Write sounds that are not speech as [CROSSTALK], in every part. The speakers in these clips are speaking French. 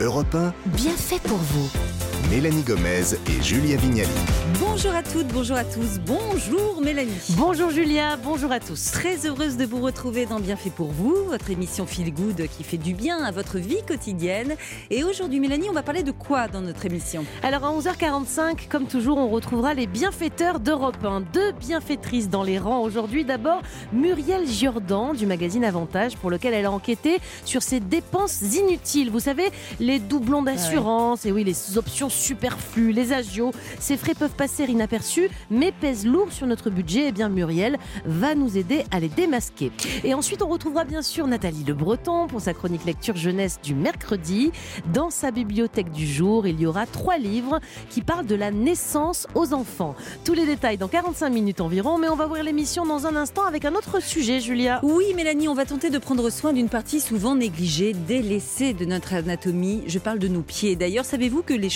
Europe 1, Bien fait pour vous. Mélanie Gomez et Julia Vignali. Bonjour à toutes, bonjour à tous, bonjour Mélanie. Bonjour Julia, bonjour à tous. Très heureuse de vous retrouver dans Bien fait pour vous, votre émission Feel Good qui fait du bien à votre vie quotidienne. Et aujourd'hui Mélanie, on va parler de quoi dans notre émission? Alors à 11h45, comme toujours, on retrouvera les bienfaiteurs d'Europe 1. Deux bienfaitrices dans les rangs aujourd'hui. D'abord, Muriel Giordan du magazine Avantage pour lequel elle a enquêté sur ses dépenses inutiles. Vous savez, les doublons d'assurance et oui, les options superflues, les agios. Ces frais peuvent passer inaperçus mais pèsent lourd sur notre budget. Eh bien, Muriel va nous aider à les démasquer. Et ensuite, on retrouvera bien sûr Nathalie Le Breton pour sa chronique lecture jeunesse du mercredi. Dans sa bibliothèque du jour, il y aura trois livres qui parlent de la naissance aux enfants. Tous les détails dans 45 minutes environ, mais on va ouvrir l'émission dans un instant avec un autre sujet, Julia. Oui Mélanie, on va tenter de prendre soin d'une partie souvent négligée, délaissée de notre anatomie. Je parle de nos pieds. D'ailleurs, savez-vous que les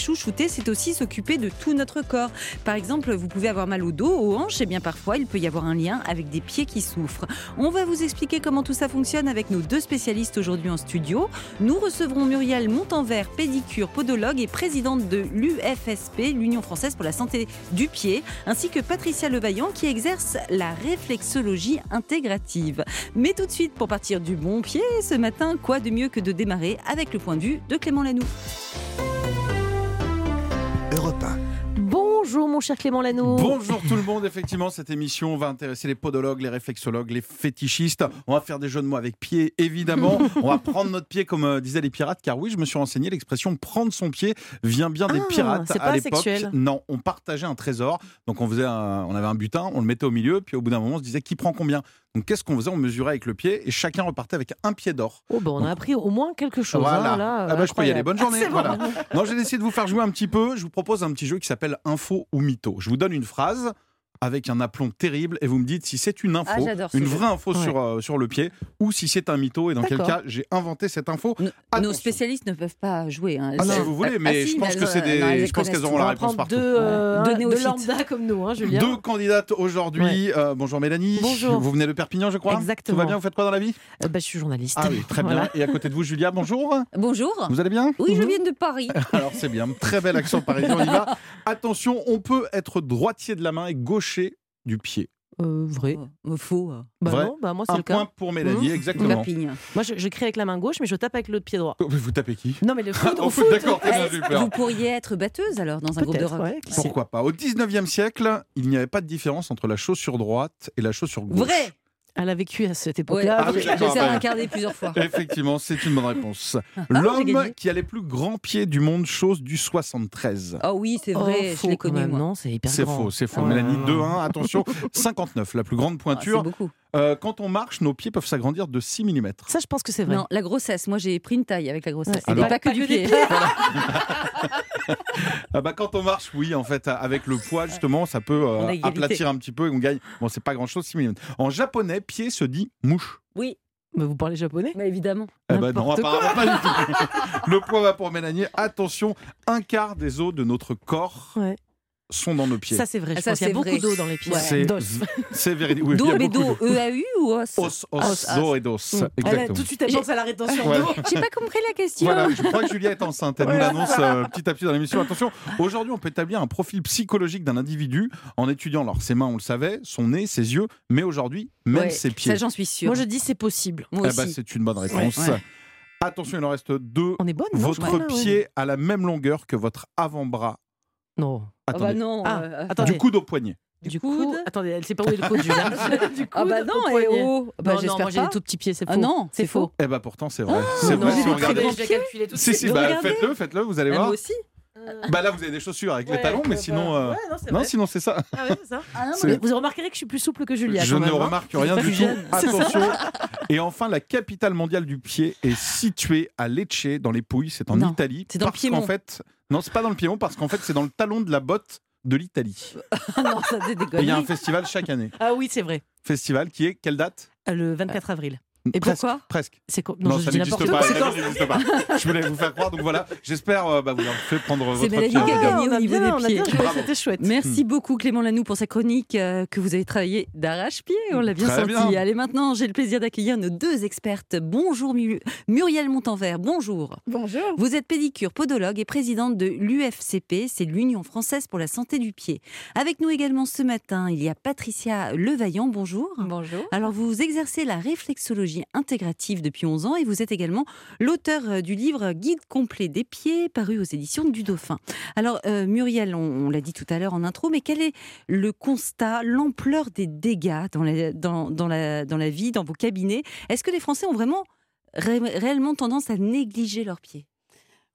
c'est aussi s'occuper de tout notre corps Par exemple, vous pouvez avoir mal au dos, aux hanches, et bien parfois, il peut y avoir un lien avec des pieds qui souffrent. On va vous expliquer comment tout ça fonctionne avec nos deux spécialistes aujourd'hui en studio. Nous recevrons Muriel Montanvert, pédicure, podologue et présidente de l'UFSP, l'Union française pour la santé du pied, ainsi que Patricia Levaillant qui exerce la réflexologie intégrative. Mais tout de suite, pour partir du bon pied, ce matin, quoi de mieux que de démarrer avec le point de vue de Clément Lanoux Europe 1. Bonjour mon cher Clément Lano. Bonjour tout le monde, effectivement cette émission va intéresser les podologues, les réflexologues, les fétichistes. On va faire des jeux de mots avec pied évidemment. [LAUGHS] On va prendre notre pied comme euh, disaient les pirates car oui je me suis renseigné, l'expression prendre son pied vient bien des Ah, pirates c'est à pas l'époque. sexuel. Non, on partageait un trésor. Donc on faisait un- on avait un butin, on le mettait au milieu puis au bout d'un moment on se disait qui prend combien? Donc qu'est-ce qu'on faisait? On mesurait avec le pied et chacun repartait avec un pied d'or. Oh, bah, on a appris au moins quelque chose. Voilà. hein, là, ah bah, je peux y aller. Bonne journée. Ah, bon. voilà. Non, j'ai décidé de vous faire jouer un petit peu. Je vous propose un petit jeu qui s'appelle Info ou Mytho. Je vous donne une phrase avec un aplomb terrible et vous me dites si c'est une info, Ah, une jeu. vraie info Ouais. sur, euh, sur le pied, ou si c'est un mytho et dans quel cas j'ai inventé cette info. Nos- spécialistes ne peuvent pas jouer. hein. Ah, si C'est- vous voulez, Ah, mais si, je pense non, qu'elles connaissent auront tout. la réponse partout. deux, euh, De de néophytes. lambda comme nous, hein, Julien. Deux candidates aujourd'hui. Euh, bonjour Mélanie. Bonjour. Vous venez de Perpignan, je crois. Exactement. Tout va bien Vous faites quoi dans la vie? Euh, bah, je suis journaliste. Ah oui, très bien. Et à côté de vous, Julia, bonjour. Bonjour. Vous allez bien? Oui, je Mhm. viens de Paris. Alors c'est bien, très bel accent parisien, on y va. Attention, on peut être droitier de la main et du pied. Euh, vrai. Oh, Faux. Bah Vrai. non, bah moi c'est Un le cas. point pour Mélanie, Mmh. exactement. Moi je, je crie avec la main gauche, mais je tape avec le pied droit. Vous tapez qui? Non, mais le [LAUGHS] foot, Au au foot, foot. d'accord, très bien, Eh, super. Vous pourriez être batteuse alors dans un groupe de rock. ouais. Pourquoi pas? Au 19e siècle, il n'y avait pas de différence entre la chaussure droite et la chaussure gauche. Vrai. Elle a vécu à cette Ouais. époque-là. Ah oui, essayé bah. d'incarner plusieurs fois. Effectivement, c'est une bonne réponse. Ah, L'homme qui a les plus grands pieds du monde, chose du 73. Oh oui, c'est Oh, vrai, faux je l'ai connu moi. Non, c'est hyper C'est faux, c'est faux. Ah, Mélanie, non. 2-1, attention. 59, la plus grande Ah, c'est pointure. beaucoup. Euh, quand on marche, nos pieds peuvent s'agrandir de 6 mm. Ça, je pense que c'est vrai. Non, la grossesse. Moi, j'ai pris une taille avec la grossesse. Ouais. C'était Alors- pas que Pas du pied. [LAUGHS] Ah bah, quand on marche, oui, en fait, avec le poids, justement, ça peut euh, aplatir un petit peu et on gagne. Bon, c'est pas grand chose, 6 mm. En japonais, pied se dit mouche. Oui, Mais vous parlez japonais? Mais évidemment. Eh ben non, apparemment pas du tout. [LAUGHS] Le point va pour Mélanie. Attention, un quart des os de notre corps Ouais. Sont dans nos pieds. Ça, c'est vrai. Je Ah, ça, pense qu'il y a c'est beaucoup d'eau dans les pieds. Ouais. C'est véridique. Oui, a mais beaucoup dos, de- EAU ou os? Os, os, Os, os et dos. Elle a Exactement. tout de suite, elle pense à la rétention Ouais. d'eau. J'ai pas compris la question. Voilà, je crois que Julia est enceinte. Elle nous l'annonce euh, petit à petit dans l'émission. Attention, aujourd'hui, on peut établir un profil psychologique d'un individu en étudiant alors ses mains, on le savait, son nez, ses yeux, mais aujourd'hui, même Ouais, ses pieds. Ça, j'en suis sûre. Moi, je dis c'est possible. Moi Eh ben, c'est une bonne réponse. Ouais. Attention, il en reste deux. On est bonne, non, Votre pied a la même longueur que votre avant-bras. Non. Ah bah Attendez. non. Ah, euh, attendez. du coude au poignet. Du coup, coude. attendez, elle sait pas où est le coude, [LAUGHS] du Ah coude bah non, au et poignet. oh. Bah, non, non, j'espère moi j'ai pas. des tout petits pieds, c'est faux. Ah non, c'est faux. Eh ben pourtant, c'est vrai. Ah, c'est non, vrai si vous regardez. Tout de Si, suite. si, bah, faites-le, faites-le, vous allez Ah, voir. Moi aussi. Bah là, vous avez des chaussures avec les Ouais, talons, mais bah, sinon. euh, ouais, non, Non, sinon c'est ça. Ah ouais, c'est ça. Ah non, C'est- Mais vous remarquerez que je suis plus souple que Julia. Je quand ne hein. remarque rien du tout. Attention. Et enfin, la capitale mondiale du pied est située à Lecce, dans les Pouilles. C'est en Non, Italie. c'est dans le parce qu'en Piémont. fait, non, c'est pas dans le Piémont parce qu'en fait, c'est dans le talon de la botte de l'Italie. [LAUGHS] Ah non, ça c'est des Et il y a un festival chaque année. Ah oui, c'est vrai. Festival qui est quelle date? Euh, Le 24 avril. Et Presque, pourquoi Presque. C'est quoi Non, je ça n'existe n'importe pas. quoi. ça n'existe pas. [LAUGHS] Je voulais vous faire croire. Donc voilà, j'espère euh, bah, vous avoir fait prendre votre C'est pied. À gagné on au a niveau bien- des on a pieds. C'était chouette. Merci beaucoup Clément Lanoux pour sa chronique euh, que vous avez travaillé d'arrache-pied, on l'a bien Très senti. bien. Allez maintenant, j'ai le plaisir d'accueillir nos deux expertes. Bonjour Mu- Muriel Montanvert, bonjour. Bonjour. Vous êtes pédicure, podologue et présidente de l'UFCP, c'est l'Union française pour la santé du pied. Avec nous également ce matin, il y a Patricia Levaillant, bonjour. Bonjour. Alors vous exercez la réflexologie intégrative depuis 11 ans et vous êtes également l'auteur euh, du livre Guide complet des pieds paru aux éditions du Dauphin. Alors euh, Muriel, on, l'a dit tout à l'heure en intro, mais quel est le constat, l'ampleur des dégâts dans la, dans, la, dans la vie, dans vos cabinets? Est-ce que les Français ont vraiment ré- réellement tendance à négliger leurs pieds?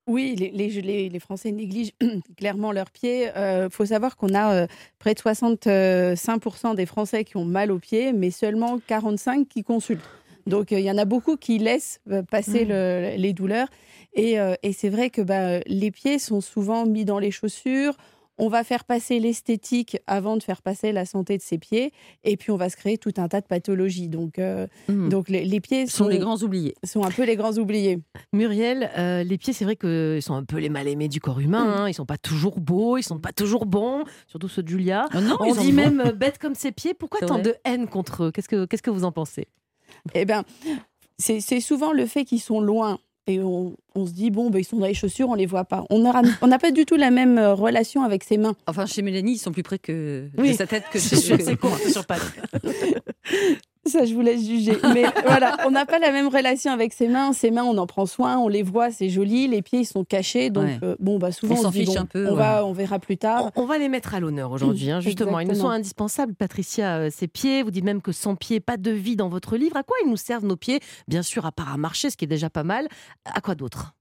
Oui, les, les, les- Français négligent [CLEARS THROAT] clairement leurs pieds. Il faut savoir qu'on a euh, près de 65% des Français qui ont mal aux pieds, mais seulement 45 qui consultent. Donc euh, il y en a beaucoup qui laissent euh, passer le- les douleurs. Et, euh, et c'est vrai que bah, les pieds sont souvent mis dans les chaussures. On va faire passer l'esthétique avant de faire passer la santé de ses pieds. Et puis on va se créer tout un tas de pathologies. Donc, euh, Hmm. donc les, les pieds sont sont, les grands oubliés. sont un peu les grands oubliés. Muriel, euh, les pieds, c'est vrai qu'ils sont un peu les mal-aimés du corps humain. hein. Ils sont pas toujours beaux, ils sont pas toujours bons, surtout ceux de Julia. Oh non, On dit même bêtes comme ses pieds. Pourquoi tant vrai. de haine contre eux? Qu'est-ce que Qu'est-ce que vous en pensez? Eh ben, c'est souvent le fait qu'ils sont loin. Et on, on se dit, bon, ben, ils sont dans les chaussures, on les voit pas. On n'a pas du tout la même euh, relation avec ses mains. Enfin, chez Mélanie, ils sont plus près que Oui. de sa tête que [LAUGHS] chez assez courte sur. [LAUGHS] Ça, je vous laisse juger. Mais [LAUGHS] voilà, on n'a pas la même relation avec ses mains. Ses mains, on en prend soin, on les voit, c'est joli. Les pieds, ils sont cachés. Donc, Ouais. euh, bon, bah, souvent, On on, s'en dit, fiche bon, un peu, On, ouais. va, on verra plus tard. On, on va les mettre à l'honneur aujourd'hui, hein, justement. Ils nous sont indispensables. Patricia, euh, ces pieds, vous dites même que sans pieds, pas de vie dans votre livre. À quoi ils nous servent nos pieds? Bien sûr, à part à marcher, ce qui est déjà pas mal. À quoi d'autre?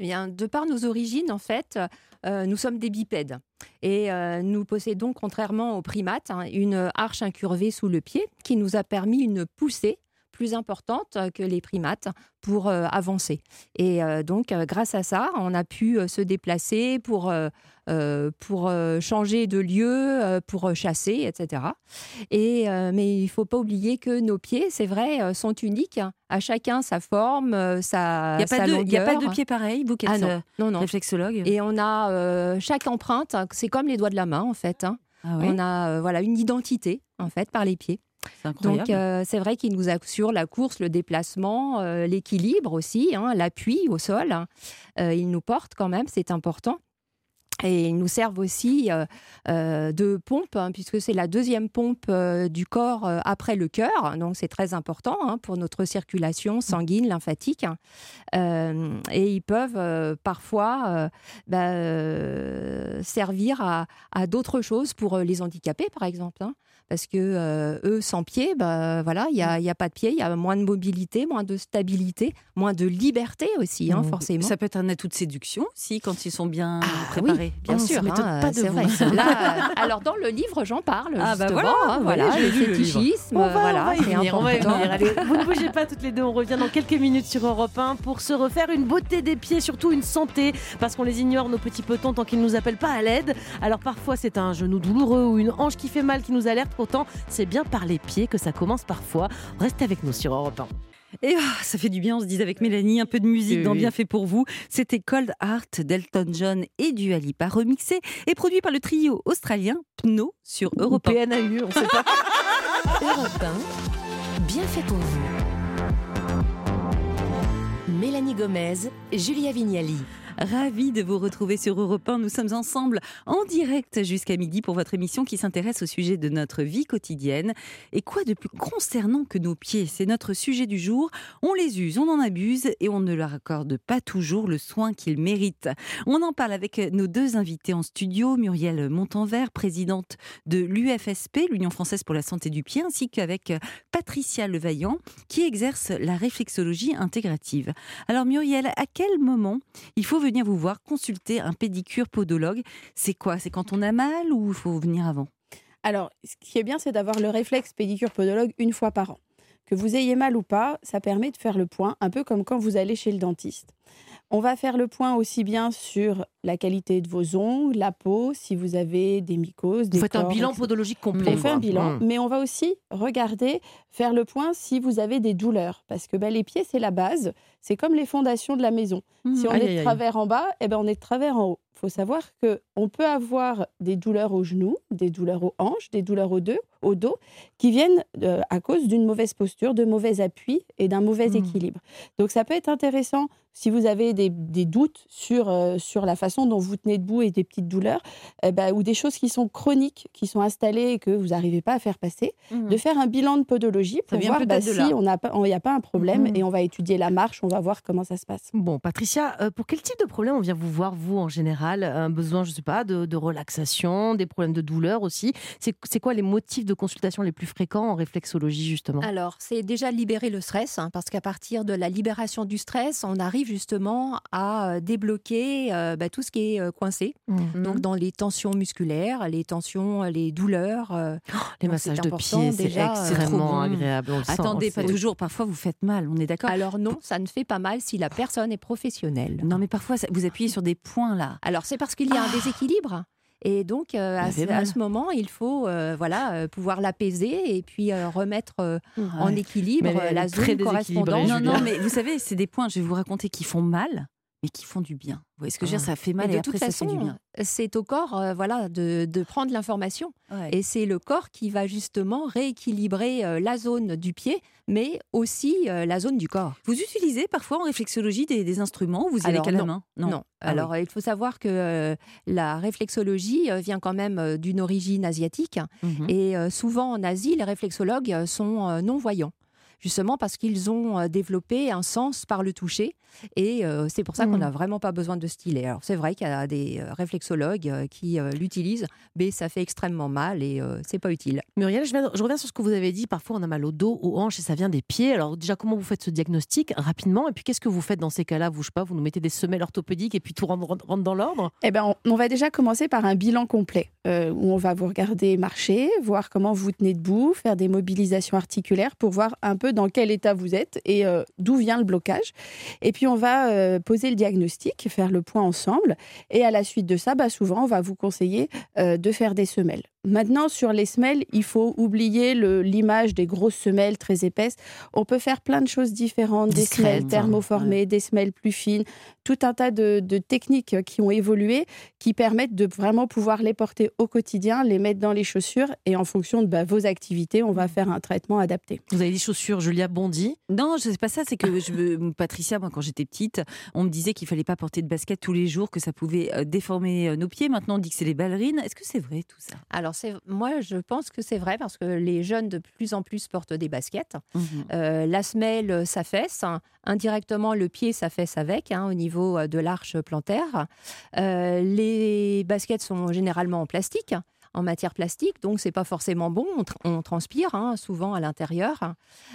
Eh bien, de par nos origines, en fait, euh, nous sommes des bipèdes. Et euh, nous possédons, contrairement aux primates, hein, une arche incurvée sous le pied qui nous a permis une poussée plus importante que les primates pour euh, avancer. Et euh, donc, euh, grâce à ça, on a pu euh, se déplacer pour, euh, euh, pour euh, changer de lieu, euh, pour chasser, etc. Et, euh, mais il ne faut pas oublier que nos pieds, c'est vrai, euh, sont uniques. À chacun sa forme, euh, sa, Il n'y a, sa pas de- il y a pas de longueur. pied pareil, vous qui êtes Ah non, euh, non, non. réflexologue? Et on a euh, chaque empreinte, c'est comme les doigts de la main en fait. hein. Ah ouais, On a euh, voilà une identité en fait par les pieds. Donc euh, c'est vrai qu'ils nous assurent la course, le déplacement, euh, l'équilibre aussi, hein, l'appui au sol. hein. Euh, ils nous portent quand même, c'est important. Et ils nous servent aussi euh, de pompe, hein, puisque c'est la deuxième pompe du corps après le cœur. Donc c'est très important hein, pour notre circulation sanguine, lymphatique. Et ils peuvent parfois bah, servir à, d'autres choses pour les handicapés, par exemple. Parce que euh, eux, sans pied, bah, voilà, il n'y a, y a pas de pied, il y a moins de mobilité, moins de stabilité, moins de liberté aussi, hein, Mmh. forcément. Ça peut être un atout de séduction, si, quand ils sont bien Ah préparés. Bien Oh, ça sûr, hein, pas de vrai. Là, alors dans le livre, j'en parle. Ah, bah voilà, hein, voilà, le fétichisme, On va, voilà, on va y c'est venir, on va y important. venir. Allez, vous ne bougez pas toutes les deux, on revient dans quelques minutes sur Europe 1 pour se refaire une beauté des pieds, surtout une santé, parce qu'on les ignore, nos petits petons, tant qu'ils ne nous appellent pas à l'aide. Alors parfois c'est un genou douloureux ou une hanche qui fait mal qui nous alerte, pourtant c'est bien par les pieds que ça commence parfois. Restez avec nous sur Europe 1. Et ah, ça fait du bien, on se dit avec Mélanie, un peu de musique Oui, dans oui. Bien fait pour vous. C'était Cold Heart d'Elton John et du Alipa remixé et produit par le trio australien Pno sur Europe 1. PNAU, on sait pas. [LAUGHS] Europe 1, bien fait pour vous. Mélanie Gomez, Julia Vignali. Ravi de vous retrouver sur Europe 1. Nous sommes ensemble en direct jusqu'à midi pour votre émission qui s'intéresse au sujet de notre vie quotidienne. Et quoi de plus concernant que nos pieds? C'est notre sujet du jour. On les use, on en abuse et on ne leur accorde pas toujours le soin qu'ils méritent. On en parle avec nos deux invités en studio, Muriel Montanvert, présidente de l'UFSP, l'Union française pour la santé du pied, ainsi qu'avec Patricia Levaillant, qui exerce la réflexologie intégrative. Alors Muriel, à quel moment il faut venir vous voir consulter un pédicure podologue C'est quoi? C'est quand on a mal ou il faut venir avant? Alors, ce qui est bien, c'est d'avoir le réflexe pédicure podologue une fois par an. Que vous ayez mal ou pas, ça permet de faire le point, un peu comme quand vous allez chez le dentiste. On va faire le point aussi bien sur la qualité de vos ongles, la peau, si vous avez des mycoses, Vous des faites un bilan etc. podologique complet. On fait un bilan, Mm. mais on va aussi regarder, faire le point si vous avez des douleurs. Parce que ben, les pieds, c'est la base. C'est comme les fondations de la maison. Si on Aïe, est de aïe. travers en bas, eh ben, on est de travers en haut. Faut savoir qu'on peut avoir des douleurs aux genoux, des douleurs aux hanches, des douleurs au dos, au dos qui viennent euh, à cause d'une mauvaise posture, de mauvais appui et d'un mauvais Mm. équilibre. Donc ça peut être intéressant si vous avez des, des doutes sur, euh, sur la façon dont vous tenez debout et des petites douleurs, eh ben, ou des choses qui sont chroniques, qui sont installées et que vous n'arrivez pas à faire passer, de faire un bilan de podologie pour voir bah, si il n'y a pas un problème Mhm. et on va étudier la marche, on va voir comment ça se passe. Bon, Patricia, euh, pour quel type de problème on vient vous voir, vous, en général? Un besoin, je ne sais pas, de, de relaxation, des problèmes de douleur aussi C'est c'est quoi les motifs de consultation les plus fréquents en réflexologie, justement? Alors, c'est déjà libérer le stress, hein, parce qu'à partir de la libération du stress, on arrive justement à euh, débloquer euh, bah, tout ce qui est euh, coincé. Mm. Donc, dans les tensions musculaires, les tensions, les douleurs. euh, Les massages de pieds, c'est déjà, euh, extrêmement agréable. on le sent, Attendez, pas c'est- toujours. Parfois, vous faites mal. On est d'accord. Alors non, ça ne fait pas mal si la personne est professionnelle. Non, mais parfois, ça- vous appuyez sur des points là. Alors c'est parce qu'il y a un déséquilibre. Et donc, euh, à, ce, à ce moment, il faut euh, voilà, euh, pouvoir l'apaiser et puis euh, remettre euh, en équilibre Mais la zone correspondante. Non, non, mais vous savez, c'est des points, je vais vous raconter, qui font mal, mais qui font du bien. Vous voyez ce que je veux dire? Ah. Ça fait mal et, de après, toute ça fait du façon, bien. c'est au corps euh, voilà, de, de prendre l'information. Ouais. Et c'est le corps qui va justement rééquilibrer euh, la zone du pied, mais aussi euh, la zone du corps. Vous utilisez parfois en réflexologie des, des instruments? Ou vous Alors, qu'à la non. main? Non. Ah oui. Alors, il faut savoir que la réflexologie vient quand même d'une origine asiatique. Mhm. Et souvent en Asie, les réflexologues sont non-voyants. Justement parce qu'ils ont euh, développé un sens par le toucher. Et euh, c'est pour ça qu'on n'a vraiment pas besoin de stylet. Alors c'est vrai qu'il y a des euh, réflexologues qui euh, l'utilisent, mais ça fait extrêmement mal et euh, c'est pas utile. Muriel, je, viens- je reviens sur ce que vous avez dit. Parfois, on a mal au dos, aux hanches et ça vient des pieds. Alors, déjà, comment vous faites ce diagnostic rapidement? Et puis, qu'est-ce que vous faites dans ces cas-là? Vous, je sais pas, vous nous mettez des semelles orthopédiques et puis tout rentre, dans l'ordre? Eh ben, on, on va déjà commencer par un bilan complet euh, où on va vous regarder marcher, voir comment vous tenez debout, faire des mobilisations articulaires pour voir un peu dans quel état vous êtes et euh, d'où vient le blocage. Et puis on va euh, poser le diagnostic, faire le point ensemble. Et à la suite de ça, bah, souvent on va vous conseiller euh, de faire des semelles. Maintenant, sur les semelles, il faut oublier l'image des grosses semelles très épaisses. On peut faire plein de choses différentes, des Discrètes, semelles thermoformées, des semelles plus fines, tout un tas de, de techniques qui ont évolué, qui permettent de vraiment pouvoir les porter au quotidien, les mettre dans les chaussures, et en fonction de bah, vos activités, on va faire un traitement adapté. Vous avez dit chaussures, Julia Bondy? Non, je sais pas ça. C'est que je, [LAUGHS] Patricia, moi, quand j'étais petite, on me disait qu'il fallait pas porter de basket tous les jours, que ça pouvait euh, déformer euh, nos pieds. Maintenant, on dit que c'est les ballerines. Est-ce que c'est vrai tout ça? Alors moi je pense que c'est vrai parce que les jeunes de plus en plus portent des baskets. Euh, la semelle euh, s'affaisse, hein. indirectement le pied s'affaisse avec hein, au niveau euh, de l'arche plantaire. Euh, les baskets sont généralement en plastique, en matière plastique, donc c'est pas forcément bon. On, tr- on transpire hein, souvent à l'intérieur,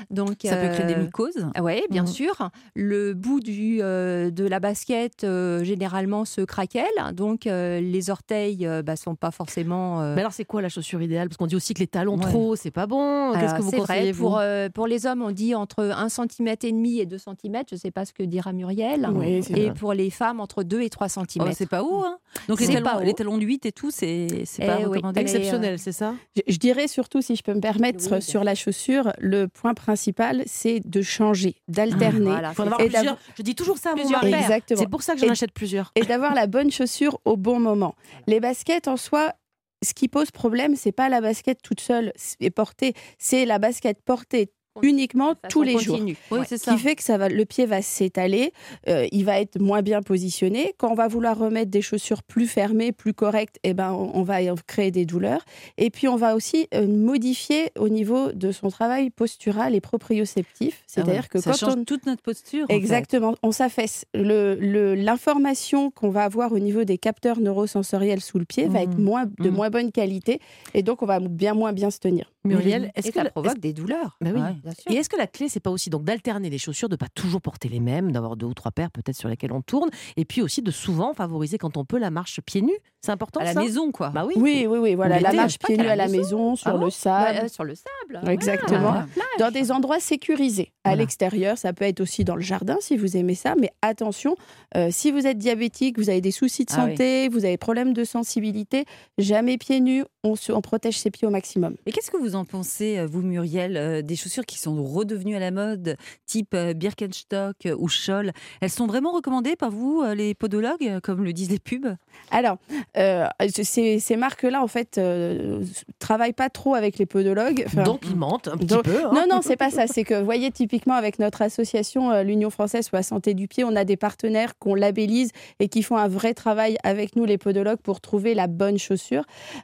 donc Ça peut créer des euh, mycoses. oui, bien Mhm. sûr. Le bout du, euh, de la basket, euh, généralement, se craquelle. Donc, euh, les orteils ne bah, sont pas forcément... euh, Mais alors, c'est quoi la chaussure idéale? Parce qu'on dit aussi que les talons Ouais. trop, c'est pas bon. Qu'est-ce que vous c'est conseillez vrai, vous? pour, euh, pour les hommes, on dit entre 1 cm et demi et 2 cm. Je ne sais pas ce que dira Muriel. Oui, et vrai. pour les femmes, entre 2 et 3 cm. Oh, c'est pas haut, hein Donc les talons, pas haut. les talons de 8 et tout, c'est Eh pas oui. Exceptionnel, c'est ça? Je, je dirais surtout, si je peux me permettre, Oui, sur la chaussure, le point principal, c'est de changer, Ah, d'alterner. Voilà, Il faut en c'est avoir Et plusieurs. Je dis toujours ça à mon mari. C'est pour ça que j'en achète plusieurs. et d'avoir la bonne chaussure au bon moment. Les baskets en soi, ce qui pose problème, c'est pas la basket toute seule et portée, c'est la basket portée uniquement tous les jours. Oui, ça. qui fait que ça va, le pied va s'étaler, euh, il va être moins bien positionné. Quand on va vouloir remettre des chaussures plus fermées, plus correctes, eh ben, on, on va créer des douleurs. Et puis, on va aussi euh, modifier au niveau de son travail postural et proprioceptif. C'est-à-dire Ah que ouais. ça quand change on, toute notre posture. en fait. Exactement, on s'affaisse. Le- le- L'information qu'on va avoir au niveau des capteurs neurosensoriels sous le pied va être moins, de Mhm. moins bonne qualité et donc on va bien moins bien se tenir. Muriel, est-ce que ça la- provoque des douleurs. Bah oui. Ouais, bien sûr. Et est-ce que la clé, c'est pas aussi donc d'alterner les chaussures, de pas toujours porter les mêmes, d'avoir deux ou trois paires peut-être sur lesquelles on tourne, et puis aussi de souvent favoriser quand on peut la marche pieds nus? C'est important À la maison, quoi. Bah oui. Oui, oui, oui, voilà, la marche pieds nus à la maison. maison, sur Ah bon le sable. Bah, euh, sur le sable. Exactement. Voilà. Dans des endroits sécurisés. À Voilà. l'extérieur, ça peut être aussi dans le jardin si vous aimez ça. Mais attention, euh, si vous êtes diabétique, vous avez des soucis de Ah oui. santé, vous avez problème de sensibilité, jamais pieds nus, on, se- on protège ses pieds au maximum. Et qu'est-ce que vous en pensez, euh, vous, Muriel, euh, des chaussures qui sont redevenues à la mode, type euh, Birkenstock ou Scholl Elles sont vraiment recommandées par vous, les podologues, comme le disent les pubs? Alors, euh, ces, ces marques-là, en fait, euh, travaillent pas trop avec les podologues. Enfin, Donc ils mentent un petit Donc- peu. hein. Non, non, c'est pas ça. C'est que, vous voyez, typiquement, avec notre association, l'Union française pour la santé du pied, on a des partenaires qu'on labellise et qui font un vrai travail avec nous, les podologues, pour trouver la bonne chaussure.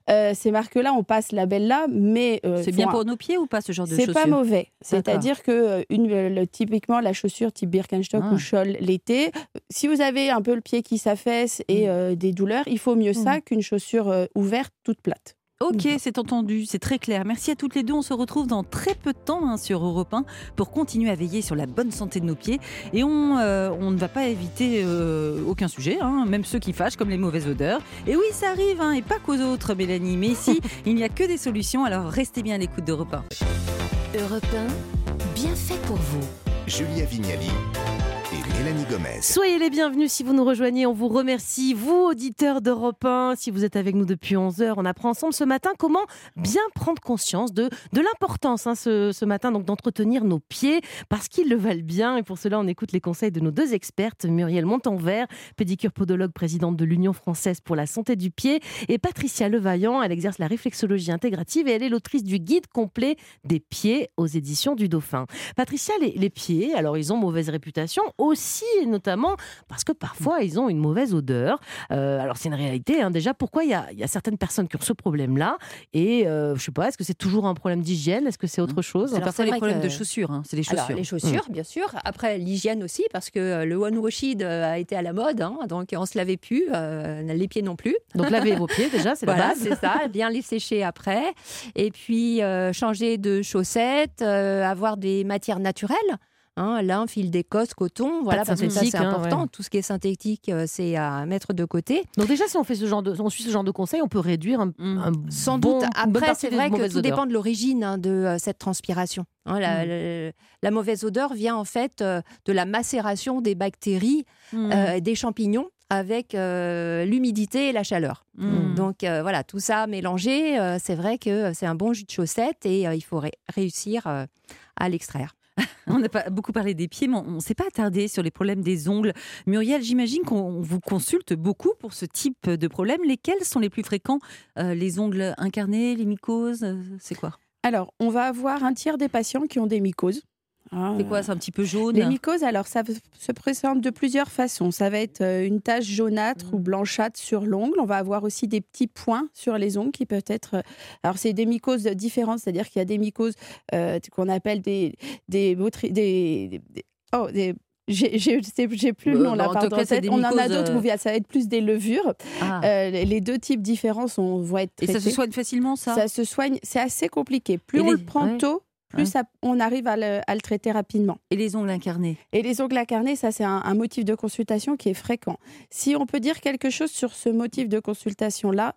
Euh, ces marques-là, on passe ce label-là, mais. euh, C'est bien un- pour nos pieds ou pas, ce genre de C'est chaussures pas mauvais. C'est-à-dire que euh, une, le- typiquement la chaussure type Birkenstock Ah. ou Scholl l'été, si vous avez un peu le pied qui s'affaisse et Mm. euh, des douleurs, il faut mieux ça qu'une chaussure euh, ouverte toute plate. Ok, c'est entendu, c'est très clair. Merci à toutes les deux. On se retrouve dans très peu de temps hein, sur Europe 1 pour continuer à veiller sur la bonne santé de nos pieds. Et on, euh, on ne va pas éviter euh, aucun sujet, hein, même ceux qui fâchent, comme les mauvaises odeurs. Et oui, ça arrive, hein, et pas qu'aux autres, Mélanie. Mais ici, [LAUGHS] il n'y a que des solutions, alors restez bien à l'écoute d'Europe 1. Europe 1, bien fait pour vous. Julia Vignali et Soyez les bienvenus si vous nous rejoignez. On vous remercie, vous, auditeurs d'Europe 1. Si vous êtes avec nous depuis 11 heures, on apprend ensemble ce matin comment bien prendre conscience de, de l'importance hein, ce, ce matin donc d'entretenir nos pieds parce qu'ils le valent bien. Et pour cela, on écoute les conseils de nos deux expertes, Muriel Montanvert, pédicure podologue, présidente de l'Union française pour la santé du pied, et Patricia Levaillant. Elle exerce la réflexologie intégrative et elle est l'autrice du guide complet des pieds aux éditions du Dauphin. Patricia, les, les pieds, alors ils ont mauvaise réputation aussi, et notamment parce que parfois ils ont une mauvaise odeur. Euh, alors c'est une réalité. hein. Déjà, pourquoi il y a, il y a certaines personnes qui ont ce problème-là? Et euh, je sais pas, est-ce que c'est toujours un problème d'hygiène? Est-ce que c'est autre chose? C'est Alors, c'est les problèmes que- de chaussures, hein, c'est les chaussures. Alors, les chaussures, bien sûr. Après, l'hygiène aussi, parce que euh, le one washid a été à la mode, hein, donc on se lavait plus, euh, les pieds non plus. Donc lavez vos pieds déjà, c'est Voilà, la base. c'est ça, bien les sécher après. Et puis, euh, changer de chaussettes, euh, avoir des matières naturelles. Hein, lin, fil d'écosse, coton, voilà, parce que ça c'est hein, important. ouais. Tout ce qui est synthétique, euh, c'est à mettre de côté. Donc déjà, si on fait ce genre de, on suit ce genre de conseils, on peut réduire un, Mm. un Sans bon- doute. Après, c'est vrai que tout odeurs. dépend de l'origine hein, de euh, cette transpiration. Hein, la, Mm. la- la mauvaise odeur vient en fait euh, de la macération des bactéries, Mm. des champignons avec l'humidité et la chaleur. Mm. Donc voilà, tout ça mélangé, c'est vrai que c'est un bon jus de chaussette et il faut ré- réussir à l'extraire. [LAUGHS] On n'a pas beaucoup parlé des pieds, mais on ne s'est pas attardé sur les problèmes des ongles. Muriel, j'imagine qu'on vous consulte beaucoup pour ce type de problème. Lesquels sont les plus fréquents Euh, Les ongles incarnés, les mycoses, euh, c'est quoi? Alors, on va avoir un tiers des patients qui ont des mycoses. Hein, C'est quoi C'est un petit peu jaune Les mycoses, alors ça se présente de plusieurs façons. Ça va être euh, une tache jaunâtre Mm. ou blanchâtre sur l'ongle. On va avoir aussi des petits points sur les ongles qui peuvent être. euh, Alors c'est des mycoses différentes, c'est-à-dire qu'il y a des mycoses euh, qu'on appelle des des, des, des- oh des j'ai plus le Euh, nom là, pardon, cas, On en a d'autres où ça va être plus des levures. Ah. Euh, les deux types différents sont, vont être Et traités. ça se soigne facilement, ça, Ça se soigne, c'est assez compliqué. Plus Et on les- le prend ouais. tôt, plus ça- on arrive à le, à le traiter rapidement. Et les ongles incarnés? Et les ongles incarnés, ça c'est un, un motif de consultation qui est fréquent. Si on peut dire quelque chose sur ce motif de consultation-là,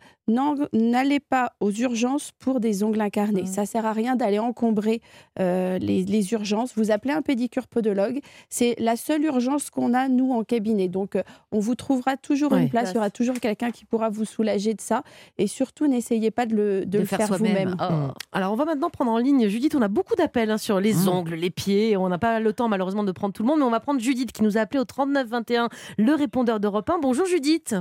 n'allez pas aux urgences pour des ongles incarnés. Mm. Ça sert à rien d'aller encombrer euh, les, les urgences. Vous appelez un pédicure podologue. C'est la seule urgence qu'on a, nous, en cabinet. Donc, euh, on vous trouvera toujours Ouais. une place. Il y aura toujours quelqu'un qui pourra vous soulager de ça. Et surtout, n'essayez pas de le, de le faire, vous-même. Oh. Mm. Alors, on va maintenant prendre en ligne Judith. On a beaucoup d'appels hein, sur les Mm. ongles, les pieds. On n'a pas le temps, malheureusement, de prendre tout le monde, mais on va prendre Judith qui nous a appelé au 3921, le répondeur d'Europe 1. Bonjour Judith.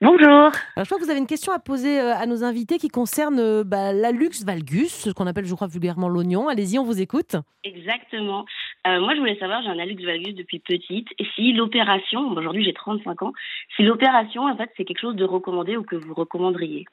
Bonjour. Alors, je crois que vous avez une question à poser euh, à nos invités qui concerne euh, bah, l'alux valgus, ce qu'on appelle, je crois, vulgairement l'oignon. Allez-y, on vous écoute. Exactement. Euh, moi, je voulais savoir, j'ai un hallux valgus depuis petite, et si l'opération, aujourd'hui j'ai 35 ans, si l'opération, en fait, c'est quelque chose de recommandé ou que vous recommanderiez?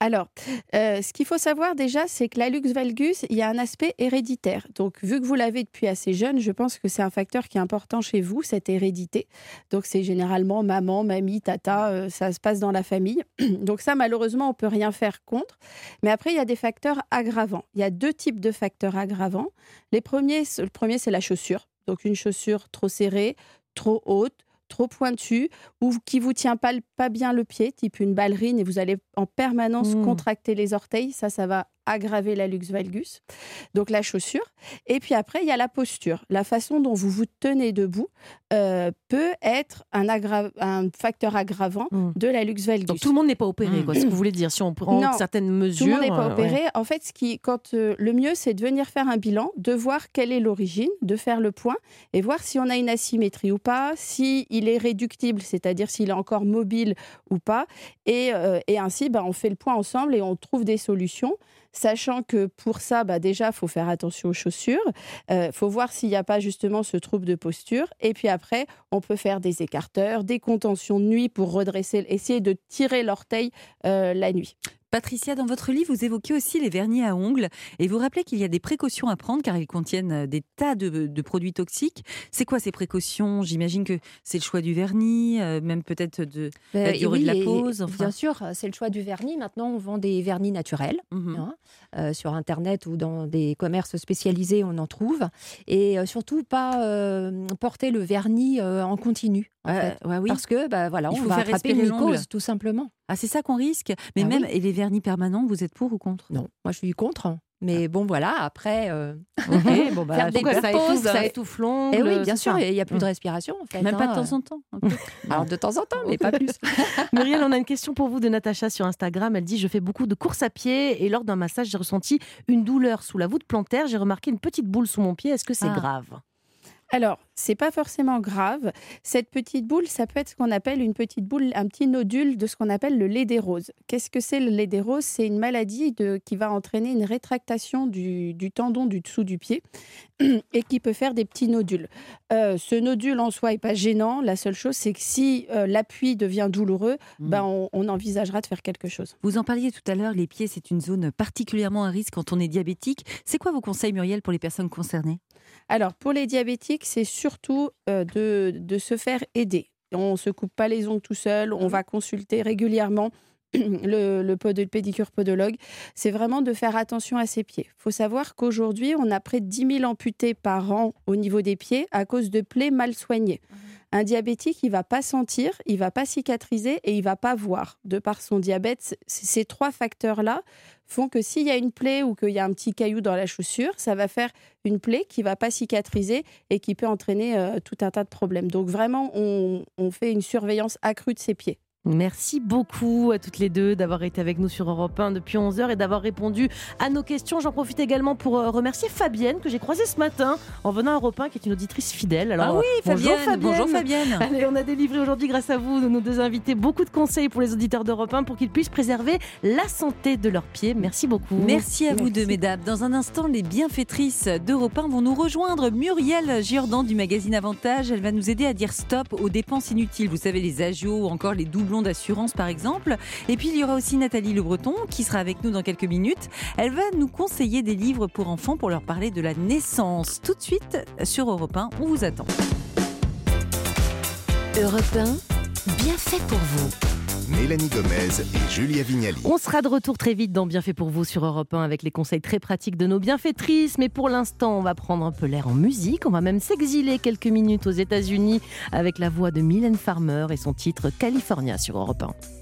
Alors, euh, ce qu'il faut savoir déjà, c'est que la lux valgus, il y a un aspect héréditaire. Donc, vu que vous l'avez depuis assez jeune, je pense que c'est un facteur qui est important chez vous, cette hérédité. Donc, c'est généralement maman, mamie, tata, euh, ça se passe dans la famille. [CLEARS THROAT] Donc, ça, malheureusement, on peut rien faire contre. Mais après, il y a des facteurs aggravants. Il y a deux types de facteurs aggravants. Les premiers, le premier, c'est la chaussure. Donc, une chaussure trop serrée, trop haute, trop pointue ou qui vous tient pas, pas bien le pied, type une ballerine, et vous allez en permanence Mmh. contracter les orteils. Ça, ça va aggraver la lux valgus. Donc la chaussure. Et puis après, il y a la posture. La façon dont vous vous tenez debout euh, peut être un, aggra- un facteur aggravant Mmh. de la lux valgus. Donc tout le monde n'est pas opéré, Mm. quoi. Ce que vous voulez dire, si on prend Non, certaines mesures. Tout le monde n'est pas euh, opéré. ouais. En fait, ce qui, quand, euh, le mieux, c'est de venir faire un bilan, de voir quelle est l'origine, de faire le point et voir si on a une asymétrie ou pas, si il est réductible, c'est-à-dire s'il est encore mobile ou pas. Et, euh, et ainsi, bah, on fait le point ensemble et on trouve des solutions. Sachant que pour ça, bah, déjà, faut faire attention aux chaussures. Il faut voir s'il n'y a pas justement ce trouble de posture. Et puis après, on peut faire des écarteurs, des contentions de nuit pour redresser, essayer de tirer l'orteil euh, la nuit. Patricia, dans votre livre, vous évoquez aussi les vernis à ongles et vous rappelez qu'il y a des précautions à prendre car ils contiennent euh, des tas de, de produits toxiques. C'est quoi ces précautions? J'imagine que c'est le choix du vernis, euh, même peut-être de la Euh, durée oui, de la pause. enfin. Bien sûr, c'est le choix du vernis. Maintenant, on vend des vernis naturels. Mhm. hein. Euh, sur Internet ou dans des commerces spécialisés, on en trouve. Et euh, surtout, pas porter le vernis en continu. en fait. ouais, oui. Parce que bah, voilà, Il on va attraper une mycose, tout simplement. Ah, c'est ça qu'on risque. Mais Ah même, oui. et les vernis permanents, vous êtes pour ou contre? Non, moi je suis contre. Mais bon, voilà, après, euh, Ok, bon, [LAUGHS] bah, Faire des donc ça pauses, étouffe, ça ça- étouffe l'ongle. eh oui, bien sûr, il n'y a plus de respiration. En fait, Même pas de hein. temps en temps. un peu. [LAUGHS] Alors de temps en temps, mais pas plus. [LAUGHS] Muriel, on a une question pour vous de Natacha sur Instagram. Elle dit Je fais beaucoup de courses à pied et lors d'un massage, j'ai ressenti une douleur sous la voûte plantaire. J'ai remarqué une petite boule sous mon pied. Est-ce que c'est Ah. grave? Alors, c'est pas forcément grave. Cette petite boule, ça peut être ce qu'on appelle une petite boule, un petit nodule de ce qu'on appelle le lait des roses. Qu'est-ce que c'est le lait des roses? C'est une maladie de, qui va entraîner une rétractation du, du tendon du dessous du pied [CLEARS THROAT] et qui peut faire des petits nodules. Euh, ce nodule en soi est pas gênant. La seule chose, c'est que si euh, l'appui devient douloureux, Mm. ben on, on envisagera de faire quelque chose. Vous en parliez tout à l'heure, les pieds, c'est une zone particulièrement à risque quand on est diabétique. C'est quoi vos conseils, Muriel, pour les personnes concernées? Alors, pour les diabétiques, c'est surtout euh, de, de se faire aider. On ne se coupe pas les ongles tout seul, on va consulter régulièrement [CLEARS THROAT] le, le pod- le pédicure podologue. C'est vraiment de faire attention à ses pieds. Il faut savoir qu'aujourd'hui, on a près de 10 000 amputés par an au niveau des pieds à cause de plaies mal soignées. Un diabétique, il va pas sentir, il va pas cicatriser et il va pas voir. De par son diabète, ces trois facteurs-là font que s'il y a une plaie ou qu'il y a un petit caillou dans la chaussure, ça va faire une plaie qui va pas cicatriser et qui peut entraîner euh, tout un tas de problèmes. Donc vraiment, on fait une surveillance accrue de ses pieds. Merci beaucoup à toutes les deux d'avoir été avec nous sur Europe 1 depuis 11h et d'avoir répondu à nos questions. J'en profite également pour euh, remercier Fabienne que j'ai croisée ce matin en venant à Europe 1 qui est une auditrice fidèle. Alors, ah oui, bonjour Fabienne. Bonjour Fabienne. Allez, on a délivré aujourd'hui, grâce à vous, nos deux invités, beaucoup de conseils pour les auditeurs d'Europe 1 pour qu'ils puissent préserver la santé de leurs pieds. Merci beaucoup. Merci à vous deux, mesdames. Dans un instant, les bienfaitrices d'Europe 1 vont nous rejoindre. Muriel Giordan du magazine Avantage, elle va nous aider à dire stop aux dépenses inutiles. Vous savez, les agios ou encore les doublons d'assurance, par exemple. Et puis, il y aura aussi Nathalie Le Breton qui sera avec nous dans quelques minutes. Elle va nous conseiller des livres pour enfants pour leur parler de la naissance. Tout de suite, sur Europe 1, on vous attend. Europe 1, bien fait pour vous. Mélanie Gomez et Julia Vignali. On sera de retour très vite dans Bienfait pour vous sur Europe 1 avec les conseils très pratiques de nos bienfaitrices. Mais pour l'instant, on va prendre un peu l'air en musique. On va même s'exiler quelques minutes aux États-Unis avec la voix de Mylène Farmer et son titre California sur Europe 1.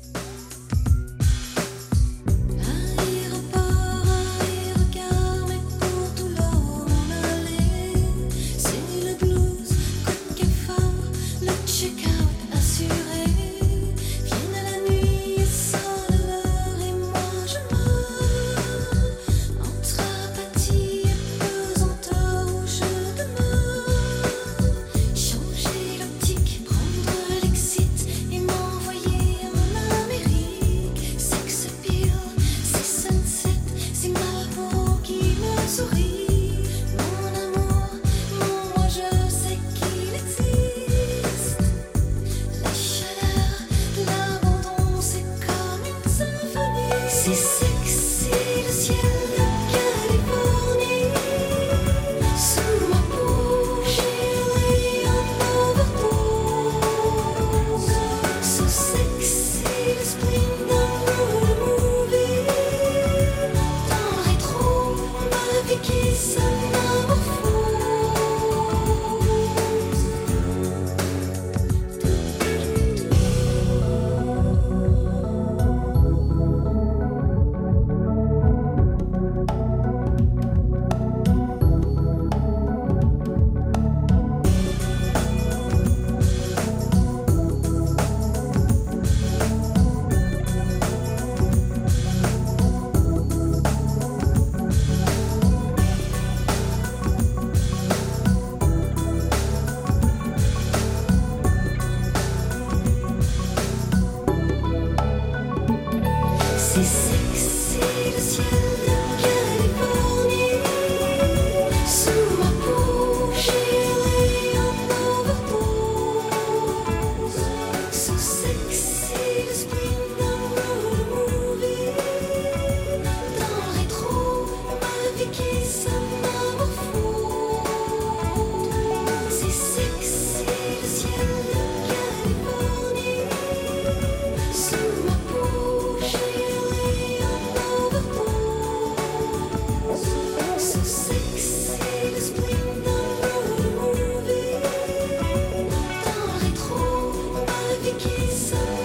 so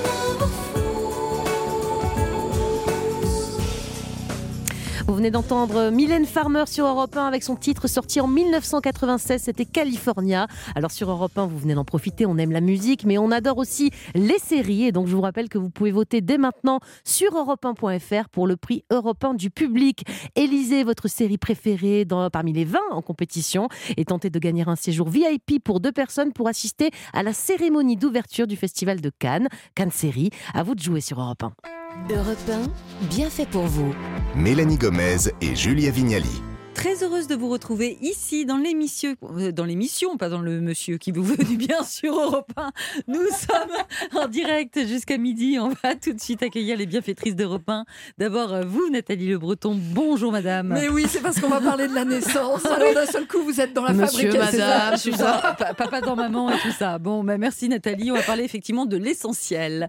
Vous venez d'entendre Mylène Farmer sur Europe 1 avec son titre sorti en 1996, c'était California. Alors sur Europe 1, vous venez d'en profiter, on aime la musique, mais on adore aussi les séries. Et donc je vous rappelle que vous pouvez voter dès maintenant sur europe1.fr pour le prix Europe 1 du public. Élisez votre série préférée parmi les 20 en compétition et tentez de gagner un séjour VIP pour deux personnes pour assister à la cérémonie d'ouverture du Festival de Cannes, Cannes Série. À vous de jouer sur Europe 1. Europe 1, bien fait pour vous. Mélanie Gomez et Julia Vignali. Très heureuse de vous retrouver ici dans l'émission, euh, dans l'émission, pas dans le monsieur qui vous veut du bien [LAUGHS] sur Europe 1. Nous [LAUGHS] sommes en direct jusqu'à midi. On va tout de suite accueillir les bienfaitrices d'Europe 1. D'abord, euh, vous, Nathalie Le Breton. Bonjour, madame. Mais oui, c'est parce qu'on va parler de la naissance. [LAUGHS] Alors d'un seul coup, vous êtes dans la Monsieur, fabrication. madame, ça, papa dans maman et tout ça. Bon, bah, merci Nathalie. On va parler effectivement de l'essentiel.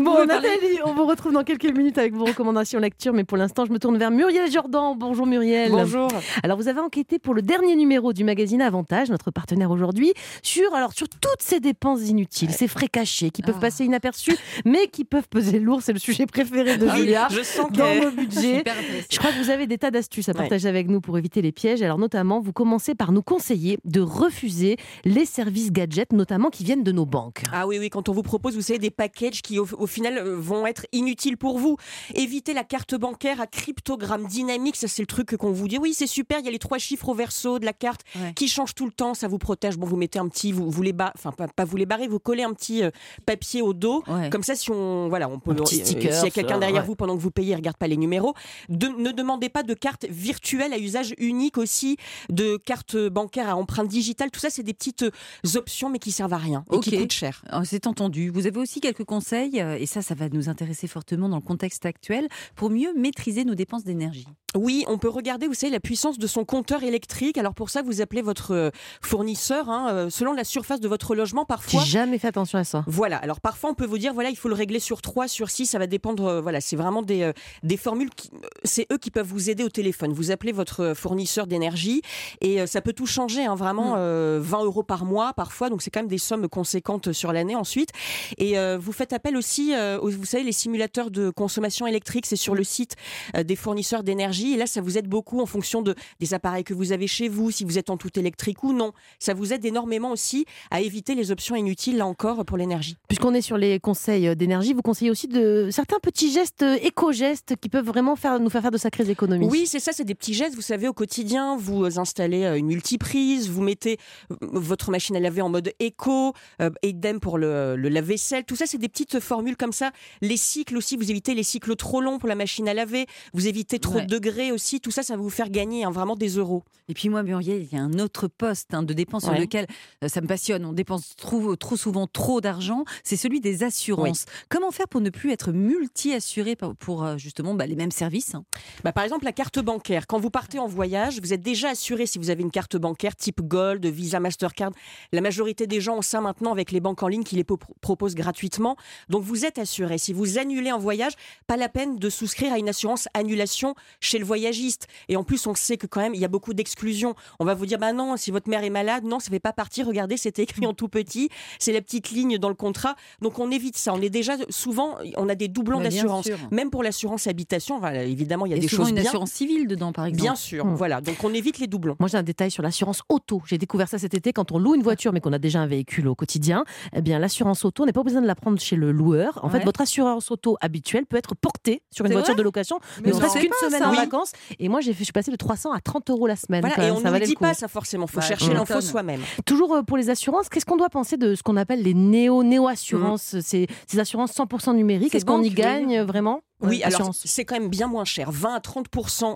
Bon, Nathalie, on vous retrouve dans quelques minutes avec vos recommandations lecture, mais pour l'instant, je me tourne vers Muriel Jordan. Bonjour Muriel. Bonjour. Alors, vous avez enquêté pour le dernier numéro du magazine Avantage, notre partenaire aujourd'hui, sur, alors, sur toutes ces dépenses inutiles, ces frais cachés qui peuvent Ah. passer inaperçus, mais qui peuvent peser lourd. C'est le sujet préféré de Ah oui, Julia. je sens Dans. Super intéressant. Je crois que vous avez des tas d'astuces à Ouais. partager avec nous pour éviter les pièges. Alors notamment, vous commencez par nous conseiller de refuser les services gadgets, notamment qui viennent de nos banques. Ah oui, oui, quand on vous propose, vous savez, des packages qui au, au final euh, vont être inutiles pour vous. Évitez la carte bancaire à cryptogramme dynamique, ça c'est le truc qu'on vous dit. Oui, c'est super, il y a les trois chiffres au verso de la carte Ouais. qui changent tout le temps, ça vous protège. Bon, vous mettez un petit, vous, vous les ba- enfin pas, pas vous les barrez, vous collez un petit euh, papier au dos. Ouais. Comme ça, si on, voilà, on peut, euh, s'il y a quelqu'un derrière ouais. vous pendant que vous payez, il regarde pas les numéros. De- ne demandez pas de carte virtuelle à usage unique aussi, de carte bancaire à empreinte digitale. Tout ça, c'est des petites euh, options, mais qui servent à rien et qui coûtent cher. Ah, C'est entendu. Vous avez aussi quelques conseils, euh, et ça, ça va nous intéresser fortement dans le contexte actuel, pour mieux maîtriser nos dépenses d'énergie. Oui, on peut regarder, vous savez, la puissance de son compteur électrique. Alors pour ça, vous appelez votre euh, fournisseur hein, euh, selon la surface de votre logement J'ai parfois. jamais fait attention à ça. Voilà, alors parfois on peut vous dire, voilà, il faut le régler sur 3, sur 6, ça va dépendre, euh, voilà, c'est vraiment des, des formules, qui- c'est eux qui peuvent vous aider au téléphone. Vous appelez votre fournisseur d'énergie et ça peut tout changer, hein, vraiment euh, 20 euros par mois parfois, donc c'est quand même des sommes conséquentes sur l'année ensuite. Et euh, vous faites appel aussi, euh, aux- vous savez, les simulateurs de consommation électrique, c'est sur le site des fournisseurs d'énergie et là ça vous aide beaucoup en fonction de, des appareils que vous avez chez vous, si vous êtes en tout électrique ou non. Ça vous aide énormément aussi à éviter les options inutiles, là encore, pour l'énergie. Puisqu'on est sur les conseils d'énergie, vous conseillez aussi de certains petits gestes euh, éco-gestes qui peuvent vraiment faire, nous faire faire de sacrées économies. Oui, c'est ça, c'est des petits gestes. Vous savez, au quotidien, vous installez euh, une multiprise, vous mettez euh, votre machine à laver en mode éco, euh, idem pour le, le lave-vaisselle. Tout ça, c'est des petites formules comme ça. Les cycles aussi, vous évitez les cycles trop longs pour la machine à laver, vous évitez trop Ouais. de degrés aussi. Tout ça, ça va vous faire gagner hein, vraiment des euros. Et puis moi, Muriel, il y a un autre poste hein, de dépenses sur lequel euh, ça me passionne. On dépense trop, trop souvent trop d'argent. C'est celui des assurances. Comment faire pour ne plus être multi-assuré pour, pour, euh, justement bah, les mêmes services hein? Bah, par exemple, la carte bancaire. Quand vous partez en voyage, vous êtes déjà assuré si vous avez une carte bancaire type Gold, Visa, Mastercard. La majorité des gens ont ça maintenant avec les banques en ligne qui les po- proposent gratuitement. Donc vous êtes assuré. Si vous annulez un voyage, pas la peine de souscrire à une assurance annulation chez le voyagiste. Et en plus, on sait que quand même, il y a beaucoup d'exclusions. On va vous dire, bah non, si votre mère est malade, non, ça fait pas partie. Regardez, c'était écrit en tout petit. C'est la petite ligne dans le contrat. Donc on évite ça. On est déjà souvent, on a des doublons Bah, d'assurance. Même pour l'assurance habitation, voilà, évidemment, il y a Et des souvent choses une bien. assurance civile dedans, par exemple. Bien sûr, Hmm. voilà. Donc on évite les doublons. Moi, j'ai un détail sur l'assurance auto. J'ai découvert ça cet été quand on loue une voiture, mais qu'on a déjà un véhicule au quotidien. Eh bien, l'assurance auto, on n'est pas besoin de la prendre chez le loueur. En Ouais. fait, votre assurance auto habituelle peut être portée sur une voiture de location, Mais ne serait-ce qu'une semaine ça. en Oui. vacances. Et moi, j'ai fait, suis passée de 300 à 30 euros la semaine. Voilà, et on ne dit pas ça forcément. Faut Bah, chercher tu l'info soi-même. Toujours euh, pour les assurances, qu'est-ce qu'on doit penser de ce qu'on appelle les néo néo assurances ces, ces assurances 100% numériques Est-ce qu'on y gagne euh, vraiment? Oui, Ouais, alors c'est quand même bien moins cher, 20 à 30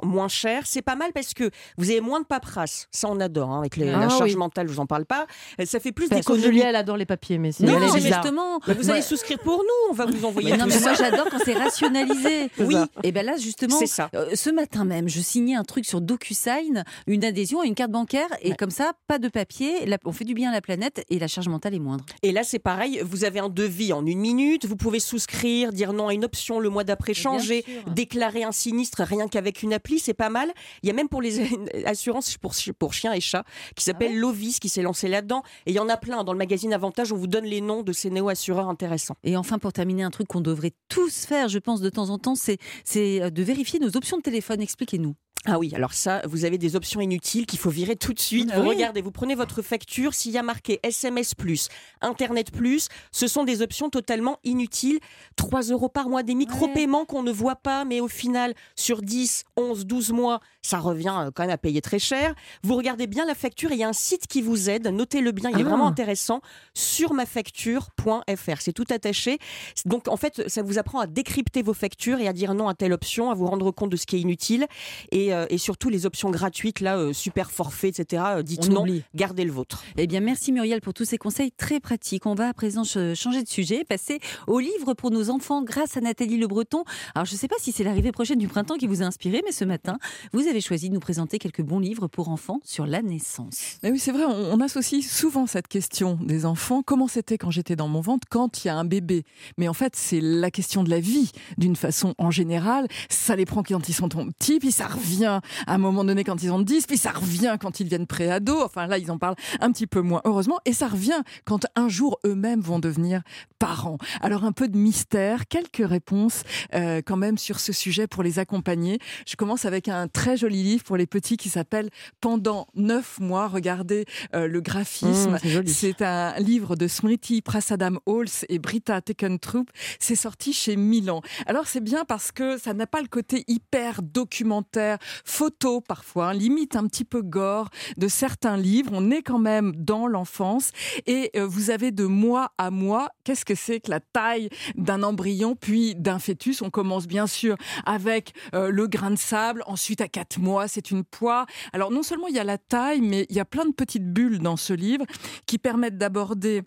moins cher. C'est pas mal parce que vous avez moins de paperasse. Ça, on adore. hein, avec les- Ah la charge oui. mentale, je vous en parle pas. Euh, Ça fait plus d'économies. Julia, elle adore les papiers, mais c'est mais mais justement. Bah, vous allez souscrire pour nous. On va vous envoyer Mais non, tout mais ça. moi j'adore quand c'est rationalisé. [LAUGHS] Oui. Et ben là justement, C'est ça. euh, ce matin même, je signais un truc sur DocuSign, une adhésion à une carte bancaire, et Ouais. comme ça, pas de papier, la- on fait du bien à la planète et la charge mentale est moindre. Et là, c'est pareil. Vous avez un devis en une minute. Vous pouvez souscrire, dire non à une option. Le mois d'après, préchanger, sûr. déclarer un sinistre rien qu'avec une appli, c'est pas mal. Il y a même pour les [LAUGHS] assurances pour, chi- pour chiens et chats qui s'appelle Lovis qui s'est lancé là-dedans. Et il y en a plein. Dans le magazine Avantage, on vous donne les noms de ces néo-assureurs intéressants. Et enfin, pour terminer, un truc qu'on devrait tous faire, je pense, de temps en temps, c'est c'est euh, de vérifier nos options de téléphone. Expliquez-nous. Ah oui, alors ça, vous avez des options inutiles qu'il faut virer tout de suite. Ah vous oui. regardez, vous prenez votre facture, s'il y a marqué SMS+, Internet+, ce sont des options totalement inutiles. 3 euros par mois, des micro-paiements qu'on ne voit pas, mais au final, sur 10, 11, 12 mois, ça revient euh, quand même à payer très cher. Vous regardez bien la facture, et il y a un site qui vous aide, notez-le bien, il est Ah. vraiment intéressant, sur mafacture.fr. C'est tout attaché. Donc en fait, ça vous apprend à décrypter vos factures et à dire non à telle option, à vous rendre compte de ce qui est inutile. Et, euh, et surtout les options gratuites, là, euh, super forfait, etc. euh, dites On non, oublie. gardez le vôtre. Eh bien, merci Muriel pour tous ces conseils très pratiques. On va à présent ch- changer de sujet, passer au livre pour nos enfants grâce à Nathalie Le Breton. Alors, je ne sais pas si c'est l'arrivée prochaine du printemps qui vous a inspiré, mais ce matin, vous avez choisi de nous présenter quelques bons livres pour enfants sur la naissance. Mais oui, c'est vrai, on, on associe souvent cette question des enfants. Comment c'était quand j'étais dans mon ventre, quand il y a un bébé? Mais en fait, c'est la question de la vie, d'une façon en général. Ça les prend quand ils sont petits, puis ça revient à un moment donné quand ils ont 10, puis ça revient quand ils viennent pré-ado. Enfin, là, ils en parlent un petit peu moins, heureusement. Et ça revient quand un jour eux-mêmes vont devenir parents. Alors, un peu de mystère, quelques réponses euh, quand même sur ce sujet pour les accompagner. Je commence avec un très joli livre pour les petits qui s'appelle Pendant neuf mois. Regardez euh, le graphisme. Mmh, c'est un livre de Smriti Prasadam Halls et Britta Teckentrup. C'est sorti chez Milan. Alors c'est bien parce que ça n'a pas le côté hyper documentaire, photo parfois, hein, limite un petit peu gore de certains livres. On est quand même dans l'enfance et euh, vous avez de mois à mois. Qu'est-ce que c'est que la taille d'un embryon puis d'un fœtus? On commence bien sûr avec euh, le grain de sable. Ensuite, à quatre mois, c'est une poire. Alors, non seulement il y a la taille, mais il y a plein de petites bulles dans ce livre qui permettent d'aborder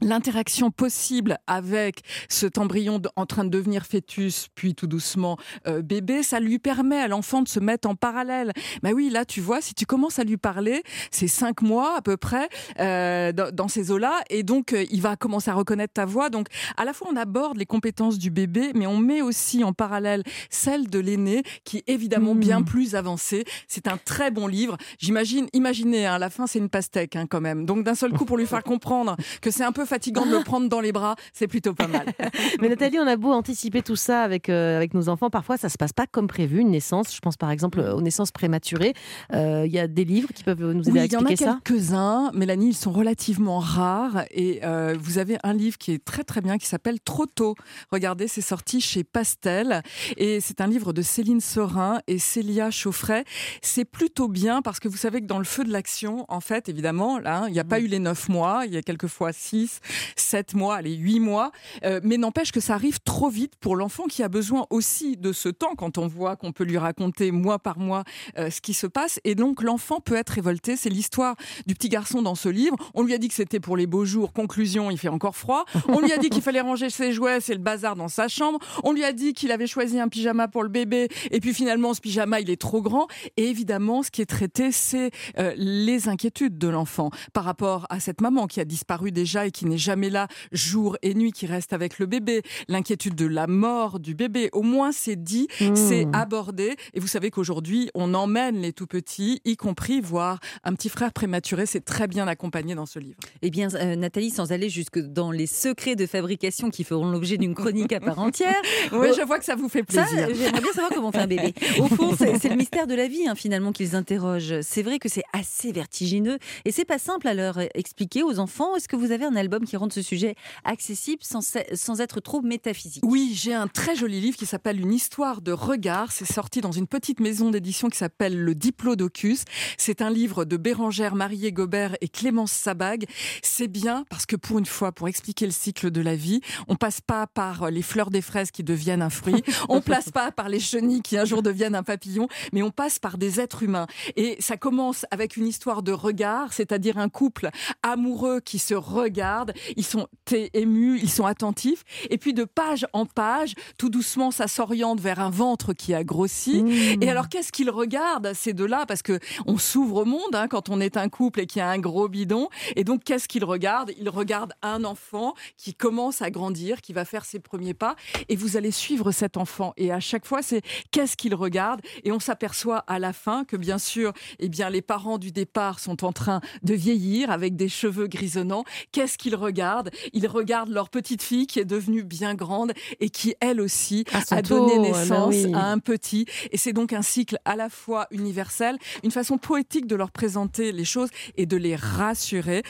l'interaction possible avec cet embryon en train de devenir fœtus, puis tout doucement euh, bébé, ça lui permet à l'enfant de se mettre en parallèle. Mais oui, là, tu vois, si tu commences à lui parler, c'est cinq mois à peu près euh, dans, ces eaux-là, et donc euh, il va commencer à reconnaître ta voix. Donc, à la fois, on aborde les compétences du bébé, mais on met aussi en parallèle celles de l'aîné, qui est évidemment bien plus avancée. C'est un très bon livre. J'imagine, imaginez, hein, à la fin, c'est une pastèque hein, quand même. Donc, d'un seul coup, pour lui faire comprendre que c'est un peu fatigant de le prendre dans les bras, c'est plutôt pas mal. [LAUGHS] Mais Nathalie, on a beau anticiper tout ça avec, euh, avec nos enfants, parfois ça se passe pas comme prévu, une naissance. Je pense par exemple aux naissances prématurées. Euh, Il y a des livres qui peuvent nous aider Oui, à il y en a expliquer ça. quelques-uns, Mélanie, ils sont relativement rares. Et euh, vous avez un livre qui est très très bien, qui s'appelle Trop tôt. Regardez, c'est sorti chez Pastel. Et c'est un livre de Céline Sorin et Célia Chauffret. C'est plutôt bien parce que vous savez que dans le feu de l'action, en fait, évidemment, là, il n'y a pas eu les neuf mois, il y a quelquefois six, sept mois, les huit mois. Euh, mais n'empêche que ça arrive trop vite pour l'enfant qui a besoin aussi de ce temps quand on voit qu'on peut lui raconter mois par mois euh, ce qui se passe. Et donc l'enfant peut être révolté. C'est l'histoire du petit garçon dans ce livre. On lui a dit que c'était pour les beaux jours. Conclusion, il fait encore froid. On lui a dit qu'il fallait ranger ses jouets, c'est le bazar dans sa chambre. On lui a dit qu'il avait choisi un pyjama pour le bébé. Et puis finalement, ce pyjama, il est trop grand. Et évidemment, ce qui est traité, c'est euh, les inquiétudes de l'enfant par rapport à cette maman qui a disparu déjà et qui n'est jamais là jour et nuit, qui reste avec le bébé. L'inquiétude de la mort du bébé. Au moins, c'est dit, Mmh. c'est abordé. Et vous savez qu'aujourd'hui, on emmène les tout petits, y compris voir un petit frère prématuré. C'est très bien accompagné dans ce livre. Eh bien, euh, Nathalie, sans aller jusque dans les secrets de fabrication qui feront l'objet d'une chronique à part [LAUGHS] entière. Oui, Oh, je vois que ça vous fait plaisir. j'aimerais bien savoir comment on fait un bébé. [LAUGHS] Au fond, c'est c'est le mystère de la vie, hein, finalement, qu'ils interrogent. C'est vrai que c'est assez vertigineux et c'est pas simple à leur expliquer aux enfants. Est-ce que vous avez un album qui rende ce sujet accessible sans, sans être trop métaphysique Oui, j'ai un très joli livre qui s'appelle Une histoire de regard. C'est sorti dans une petite maison d'édition qui s'appelle Le Diplodocus. C'est un livre de Bérangère Marié Gobert et Clémence Sabag. C'est bien parce que pour une fois, pour expliquer le cycle de la vie, on passe pas par les fleurs des fraises qui deviennent un fruit, on passe pas par les chenilles qui un jour deviennent un papillon, mais on passe par des êtres humains. Et ça commence avec une histoire de regard, c'est-à-dire un couple amoureux qui se regarde regardent, ils sont émus, ils sont attentifs. Et puis de page en page, tout doucement, ça s'oriente vers un ventre qui a grossi. Mmh. Et alors, qu'est-ce qu'ils regardent? Ces deux-là Parce que on s'ouvre au monde hein, quand on est un couple et qu'il y a un gros bidon. Et donc, qu'est-ce qu'ils regardent? Ils regardent un enfant qui commence à grandir, qui va faire ses premiers pas. Et vous allez suivre cet enfant. Et à chaque fois, c'est qu'est-ce qu'il regarde Et on s'aperçoit à la fin que, bien sûr, eh bien, les parents du départ sont en train de vieillir avec des cheveux grisonnants. Qu'est-ce qu'ils regardent Ils regardent leur petite fille qui est devenue bien grande et qui, elle aussi, a donné naissance oui. à un petit. Et c'est donc un cycle à la fois universel, une façon poétique de leur présenter les choses et de les rassurer.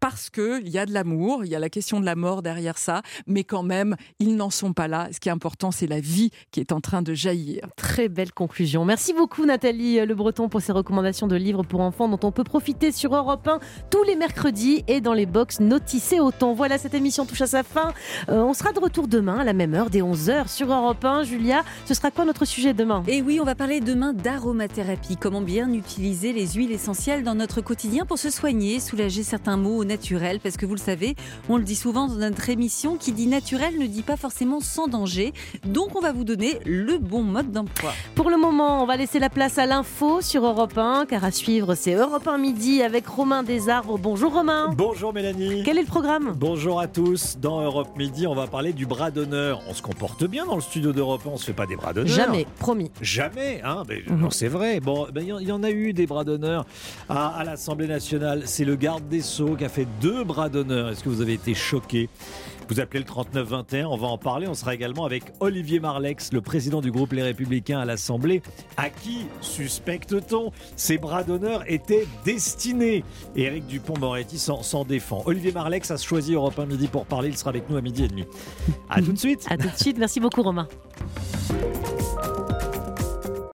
Parce qu'il y a de l'amour, il y a la question de la mort derrière ça, mais quand même, ils n'en sont pas là. Ce qui est important, c'est la vie qui est en train de jaillir. Très belle conclusion. Merci beaucoup Nathalie Le Breton pour ces recommandations de livres pour enfants dont on peut profiter sur Europe 1 tous les mercredis et dans les box Noticez autant. Voilà, cette émission touche à sa fin. Euh, on sera de retour demain à la même heure, dès 11h sur Europe 1. Julia, ce sera quoi notre sujet demain? Et oui, on va parler demain d'aromathérapie. Comment bien utiliser les huiles essentielles dans notre quotidien pour se soigner, soulager certains maux au naturel. Parce que vous le savez, on le dit souvent dans notre émission, qui dit naturel ne dit pas forcément sans danger. Donc on va vous donner le bon mode d'emploi. Pour le moment, on va laisser la place à l'info sur Europe 1, car à suivre, c'est Europe 1 midi avec Romain Desarbres. Bonjour Romain. Bonjour Mélanie. Quel est le programme? Bonjour à tous. Dans Europe Midi, on va parler du bras d'honneur. On se comporte bien dans le studio d'Europe 1, on se fait pas des bras d'honneur. Jamais, promis. Jamais, hein mais, non, c'est vrai. Bon, ben, il y en- il y, en a eu des bras d'honneur à, à l'Assemblée nationale. C'est le garde des Sceaux qui a fait deux bras d'honneur. Est-ce que vous avez été choqués vous appelez le 3921, on va en parler. On sera également avec Olivier Marlex, le président du groupe Les Républicains à l'Assemblée, à qui suspecte-t-on? Ces bras d'honneur étaient destinés Éric Dupont-Moretti s'en défend. Olivier Marlex a choisi Europe 1 midi pour parler. Il sera avec nous à midi et demi. À tout de suite. [LAUGHS] À tout de suite. Merci beaucoup Romain.